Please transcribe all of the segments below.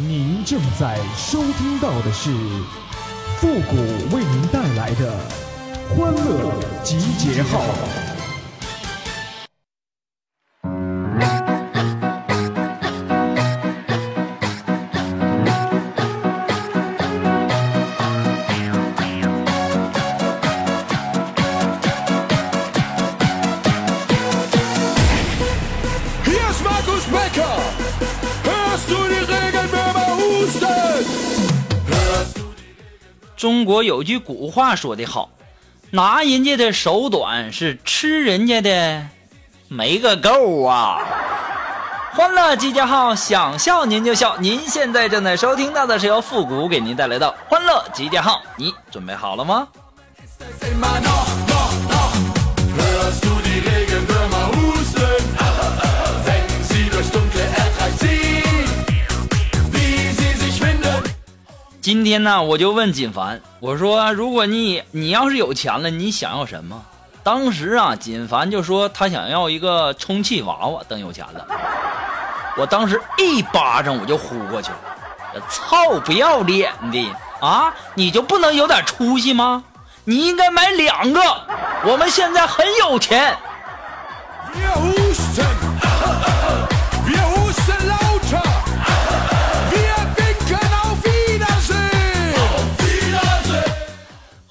您正在收听到的是复古为您带来的欢乐集结号。中国有句古话说得好，拿人家的手短是吃人家的没个够啊！欢乐集结号，想笑您就笑。您现在正在收听到的是由复古给您带来的欢乐集结号，你准备好了吗？今天呢，我就问锦凡，我说如果你你要是有钱了，你想要什么？当时啊，锦凡就说他想要一个充气娃娃，等有钱了。我当时一巴掌我就呼过去了，操不要脸的啊！你就不能有点出息吗？你应该买两个。我们现在很有钱。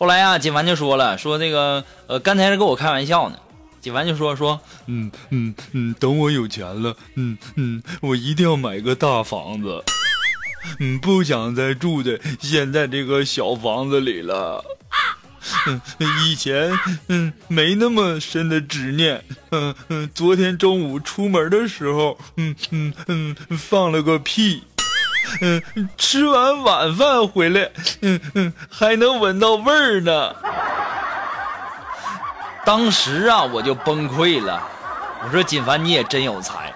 后来啊，锦凡就说了，说这个呃，刚才是跟我开玩笑呢。锦凡就说说，嗯嗯嗯，等我有钱了，嗯嗯，我一定要买个大房子，嗯，不想再住在现在这个小房子里了。以前嗯没那么深的执念，嗯嗯，昨天中午出门的时候，嗯嗯嗯，放了个屁。嗯，吃完晚饭回来，嗯嗯，还能闻到味儿呢。当时啊，我就崩溃了。我说锦凡，你也真有才。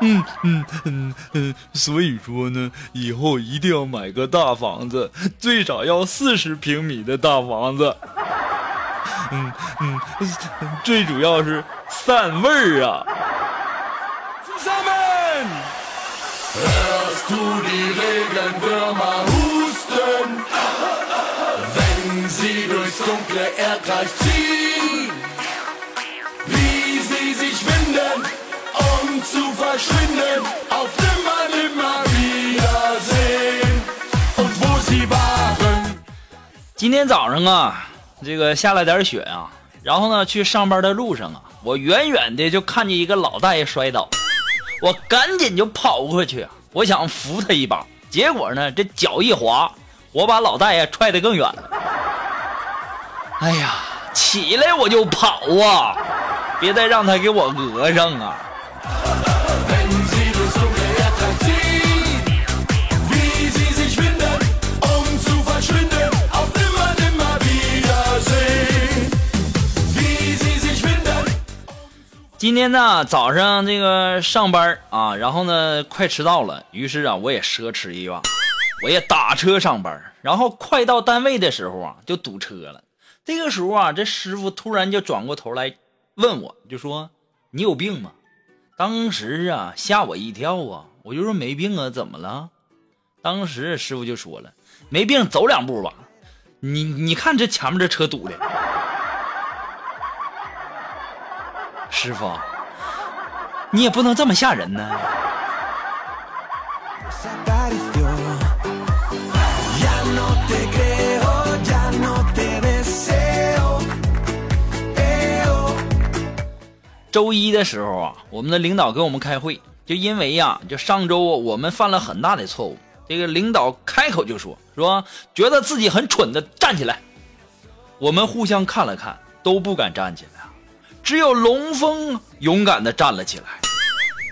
嗯嗯嗯嗯，所以说呢，以后一定要买个大房子，最少要四十平米的大房子。嗯嗯，最主要是散味儿啊。今天早上啊，这个下了点雪啊，然后呢，去上班的路上啊，我远远的就看见一个老大爷摔倒，我赶紧就跑过去，我想扶他一把，结果呢，这脚一滑，我把老大爷踹得更远了。哎呀，起来我就跑啊，别再让他给我讹上啊！今天呢，早上这个上班啊，然后呢，快迟到了，于是啊，我也奢侈一把，我也打车上班。然后快到单位的时候啊，就堵车了。这个时候啊，这师傅突然就转过头来问我，就说：“你有病吗？”当时啊，吓我一跳啊，我就说：“没病啊，怎么了？”当时师傅就说了：“没病，走两步吧。你你看这前面这车堵的。”师傅，你也不能这么吓人呢。周一的时候啊，我们的领导给我们开会，就因为呀，就上周我们犯了很大的错误，这个领导开口就说，说觉得自己很蠢的站起来。我们互相看了看，都不敢站起来。只有龙峰勇敢地站了起来。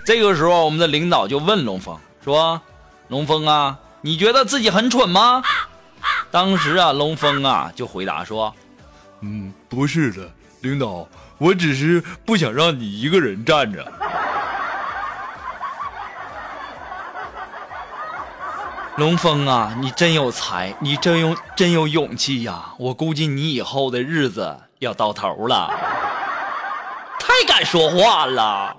这个时候，我们的领导就问龙峰说：“龙峰啊，你觉得自己很蠢吗？”当时啊，龙峰啊就回答说：“嗯，不是的，领导，我只是不想让你一个人站着。”龙峰啊，你真有才，你真有真有勇气呀！我估计你以后的日子要到头了。太敢说话了。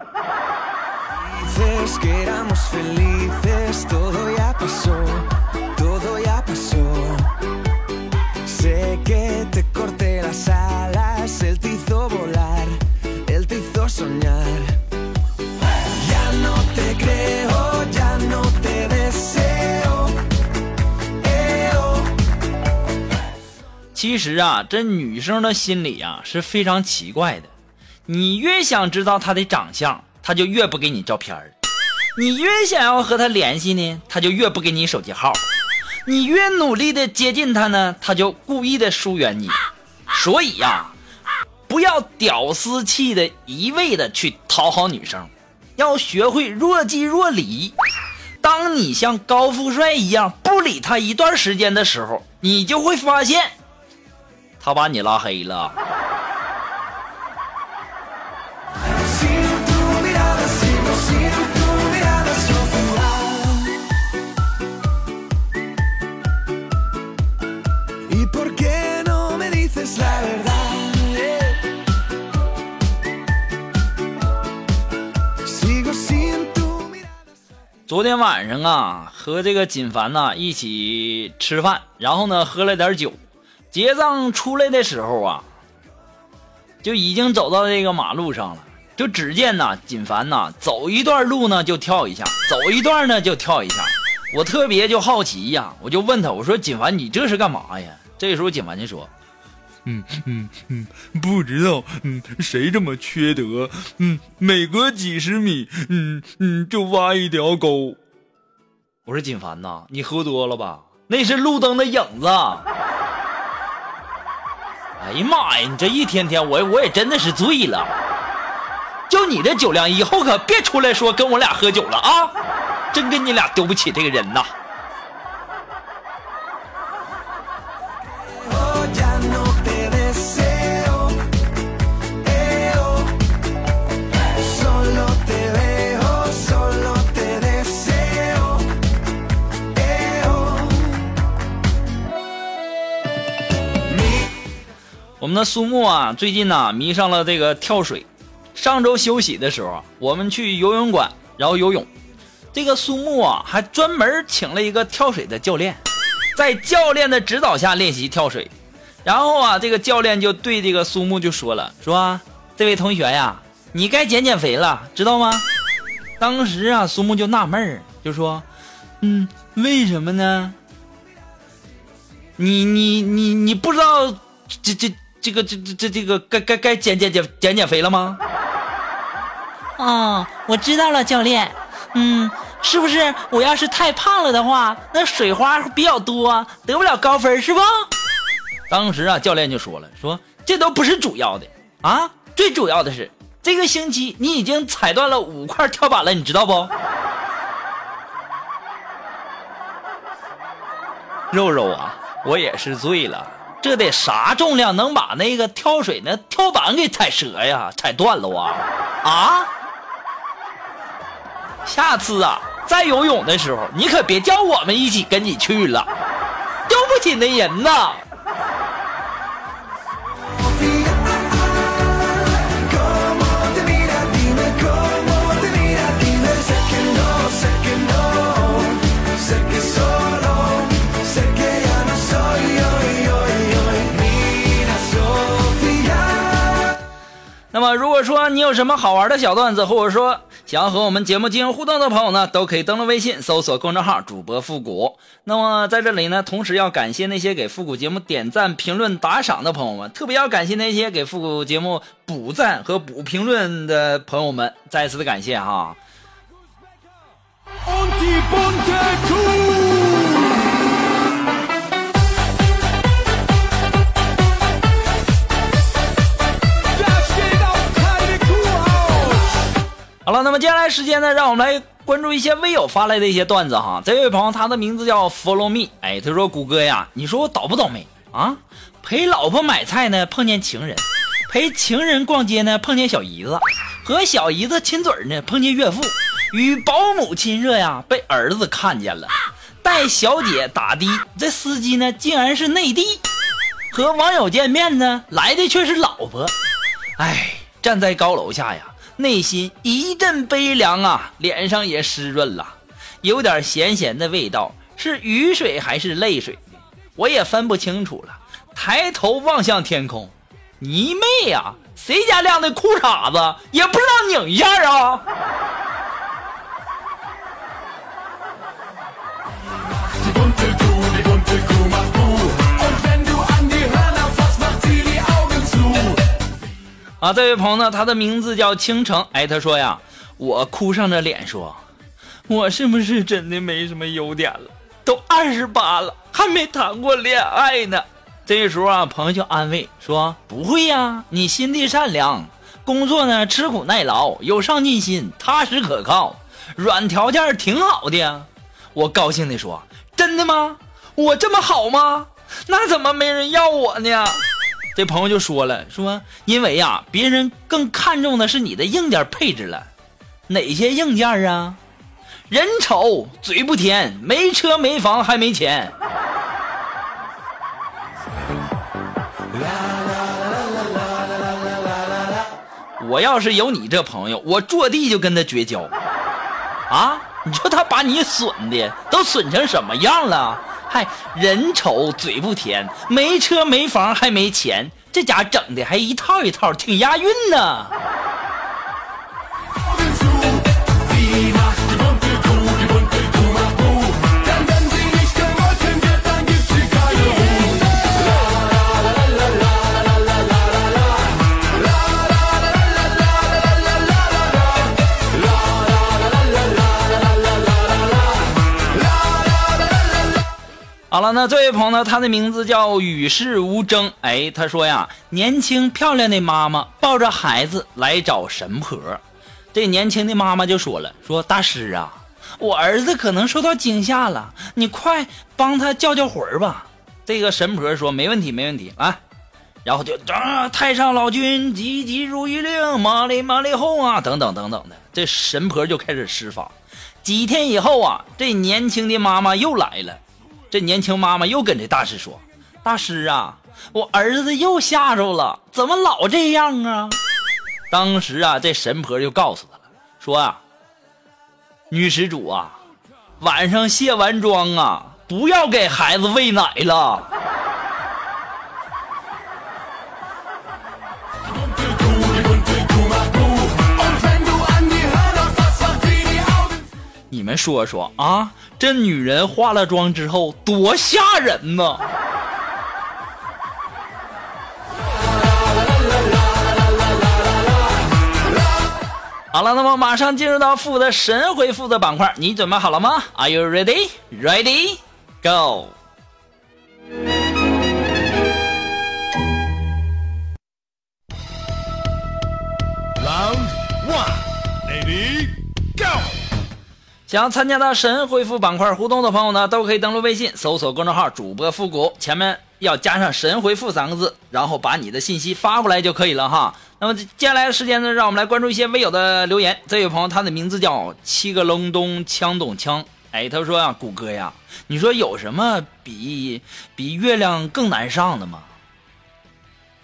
其实啊，这女生的心理啊是非常奇怪的。你越想知道他的长相，他就越不给你照片儿；你越想要和他联系呢，他就越不给你手机号；你越努力的接近他呢，他就故意的疏远你。所以呀，不要屌丝气的一味的去讨好女生，要学会若即若离。当你像高富帅一样不理他一段时间的时候，你就会发现。他把你拉黑了。昨天晚上啊，和这个锦凡呐一起吃饭，然后呢喝了点酒。结账出来的时候啊，就已经走到这个马路上了。就只见呐，锦凡呐，走一段路呢就跳一下，走一段呢就跳一下。我特别就好奇呀，我就问他，我说锦凡，你这是干嘛呀？这时候锦凡就说：“嗯嗯嗯，不知道，嗯，谁这么缺德？嗯，每隔几十米，嗯嗯，就挖一条沟。”我说锦凡呐，你喝多了吧？那是路灯的影子。哎呀妈呀！你这一天天，我我也真的是醉了。就你这酒量，以后可别出来说跟我俩喝酒了啊！真跟你俩丢不起这个人呐。我们的苏木啊，最近呢迷上了这个跳水。上周休息的时候，我们去游泳馆，然后游泳。这个苏木啊，还专门请了一个跳水的教练，在教练的指导下练习跳水。然后啊，这个教练就对这个苏木就说了：“说这位同学呀，你该减减肥了，知道吗？”当时啊，苏木就纳闷儿，就说：“嗯，为什么呢？你你你你不知道这这？”这个这这这这个该该该减减减减减肥了吗？哦，我知道了，教练。嗯，是不是我要是太胖了的话，那水花比较多，得不了高分，是不？当时啊，教练就说了，说这都不是主要的啊，最主要的是这个星期你已经踩断了五块跳板了，你知道不？肉肉啊，我也是醉了。这得啥重量能把那个跳水那跳板给踩折呀？踩断了哇！啊！下次啊，再游泳的时候，你可别叫我们一起跟你去了，丢不起那人呐。你有什么好玩的小段子，或者说想要和我们节目进行互动的朋友呢，都可以登录微信搜索公众号“主播复古”。那么在这里呢，同时要感谢那些给复古节目点赞、评论、打赏的朋友们，特别要感谢那些给复古节目补赞和补评论的朋友们，再次的感谢哈。好了，那么接下来时间呢，让我们来关注一些微友发来的一些段子哈。这位朋友，他的名字叫 Follow Me，哎，他说：“谷歌呀，你说我倒不倒霉啊？陪老婆买菜呢，碰见情人；陪情人逛街呢，碰见小姨子；和小姨子亲嘴呢，碰见岳父；与保姆亲热呀，被儿子看见了；带小姐打的，这司机呢，竟然是内地；和网友见面呢，来的却是老婆。哎，站在高楼下呀。”内心一阵悲凉啊，脸上也湿润了，有点咸咸的味道，是雨水还是泪水我也分不清楚了。抬头望向天空，你妹呀！谁家晾的裤衩子也不知道拧一下啊！啊，这位朋友呢，他的名字叫倾城。哎，他说呀，我哭丧着脸说，我是不是真的没什么优点了？都二十八了，还没谈过恋爱呢。这时候啊，朋友就安慰说，不会呀，你心地善良，工作呢吃苦耐劳，有上进心，踏实可靠，软条件挺好的呀。我高兴地说，真的吗？我这么好吗？那怎么没人要我呢？这朋友就说了，说因为呀，别人更看重的是你的硬件配置了。哪些硬件啊？人丑嘴不甜，没车没房还没钱。我要是有你这朋友，我坐地就跟他绝交。啊，你说他把你损的都损成什么样了？还人丑嘴不甜，没车没房还没钱，这家整的还一套一套，挺押韵呢。好了，那这位朋友呢？他的名字叫与世无争。哎，他说呀，年轻漂亮的妈妈抱着孩子来找神婆。这年轻的妈妈就说了：“说大师啊，我儿子可能受到惊吓了，你快帮他叫叫魂吧。”这个神婆说：“没问题，没问题啊。”然后就啊，太上老君急急如律令，麻利麻利后啊，等等等等的，这神婆就开始施法。几天以后啊，这年轻的妈妈又来了。这年轻妈妈又跟这大师说：“大师啊，我儿子又吓着了，怎么老这样啊？”当时啊，这神婆就告诉他了，说啊：“女施主啊，晚上卸完妆啊，不要给孩子喂奶了。”你们说说啊，这女人化了妆之后多吓人呢！好了，那么马上进入到负责神回复的板块，你准备好了吗？Are you ready? Ready? Go! 想要参加到神回复板块互动的朋友呢，都可以登录微信搜索公众号“主播复古”，前面要加上“神回复”三个字，然后把你的信息发过来就可以了哈。那么接下来的时间呢，让我们来关注一些微友的留言。这位朋友他的名字叫七个隆咚枪咚枪，哎，他说啊，谷歌呀，你说有什么比比月亮更难上的吗？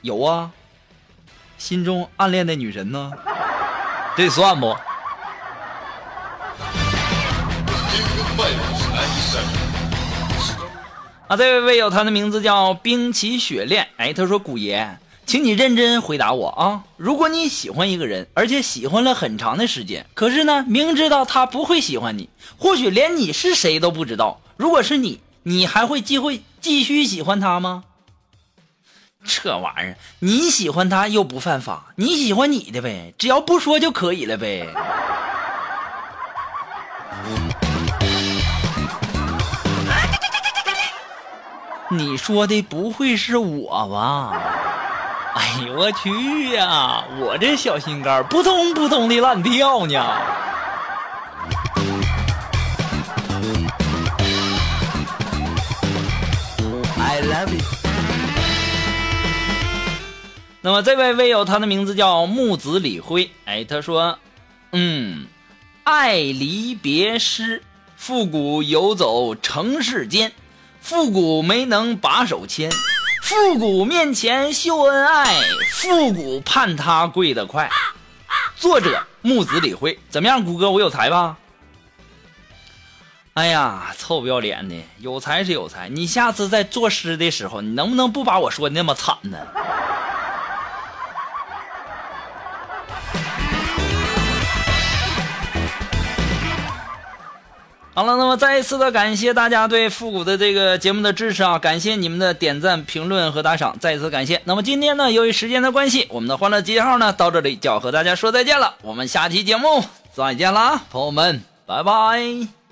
有啊，心中暗恋的女神呢？这算不？啊，这位微友，他的名字叫冰奇雪恋。哎，他说：“古爷，请你认真回答我啊！如果你喜欢一个人，而且喜欢了很长的时间，可是呢，明知道他不会喜欢你，或许连你是谁都不知道。如果是你，你还会继会继续喜欢他吗？这玩意儿，你喜欢他又不犯法，你喜欢你的呗，只要不说就可以了呗。”你说的不会是我吧？哎呦我去呀！我这小心肝扑通扑通的乱跳呢。I love you。那么这位微友，他的名字叫木子李辉。哎，他说：“嗯，爱离别诗，复古游走城市间。”复古没能把手牵，复古面前秀恩爱，复古盼他跪得快。作者木子李辉，怎么样，谷歌我有才吧？哎呀，臭不要脸的，有才是有才，你下次在作诗的时候，你能不能不把我说的那么惨呢？好了，那么再一次的感谢大家对复古的这个节目的支持啊！感谢你们的点赞、评论和打赏，再一次感谢。那么今天呢，由于时间的关系，我们的欢乐集结号呢到这里就要和大家说再见了。我们下期节目再见啦，朋友们，拜拜。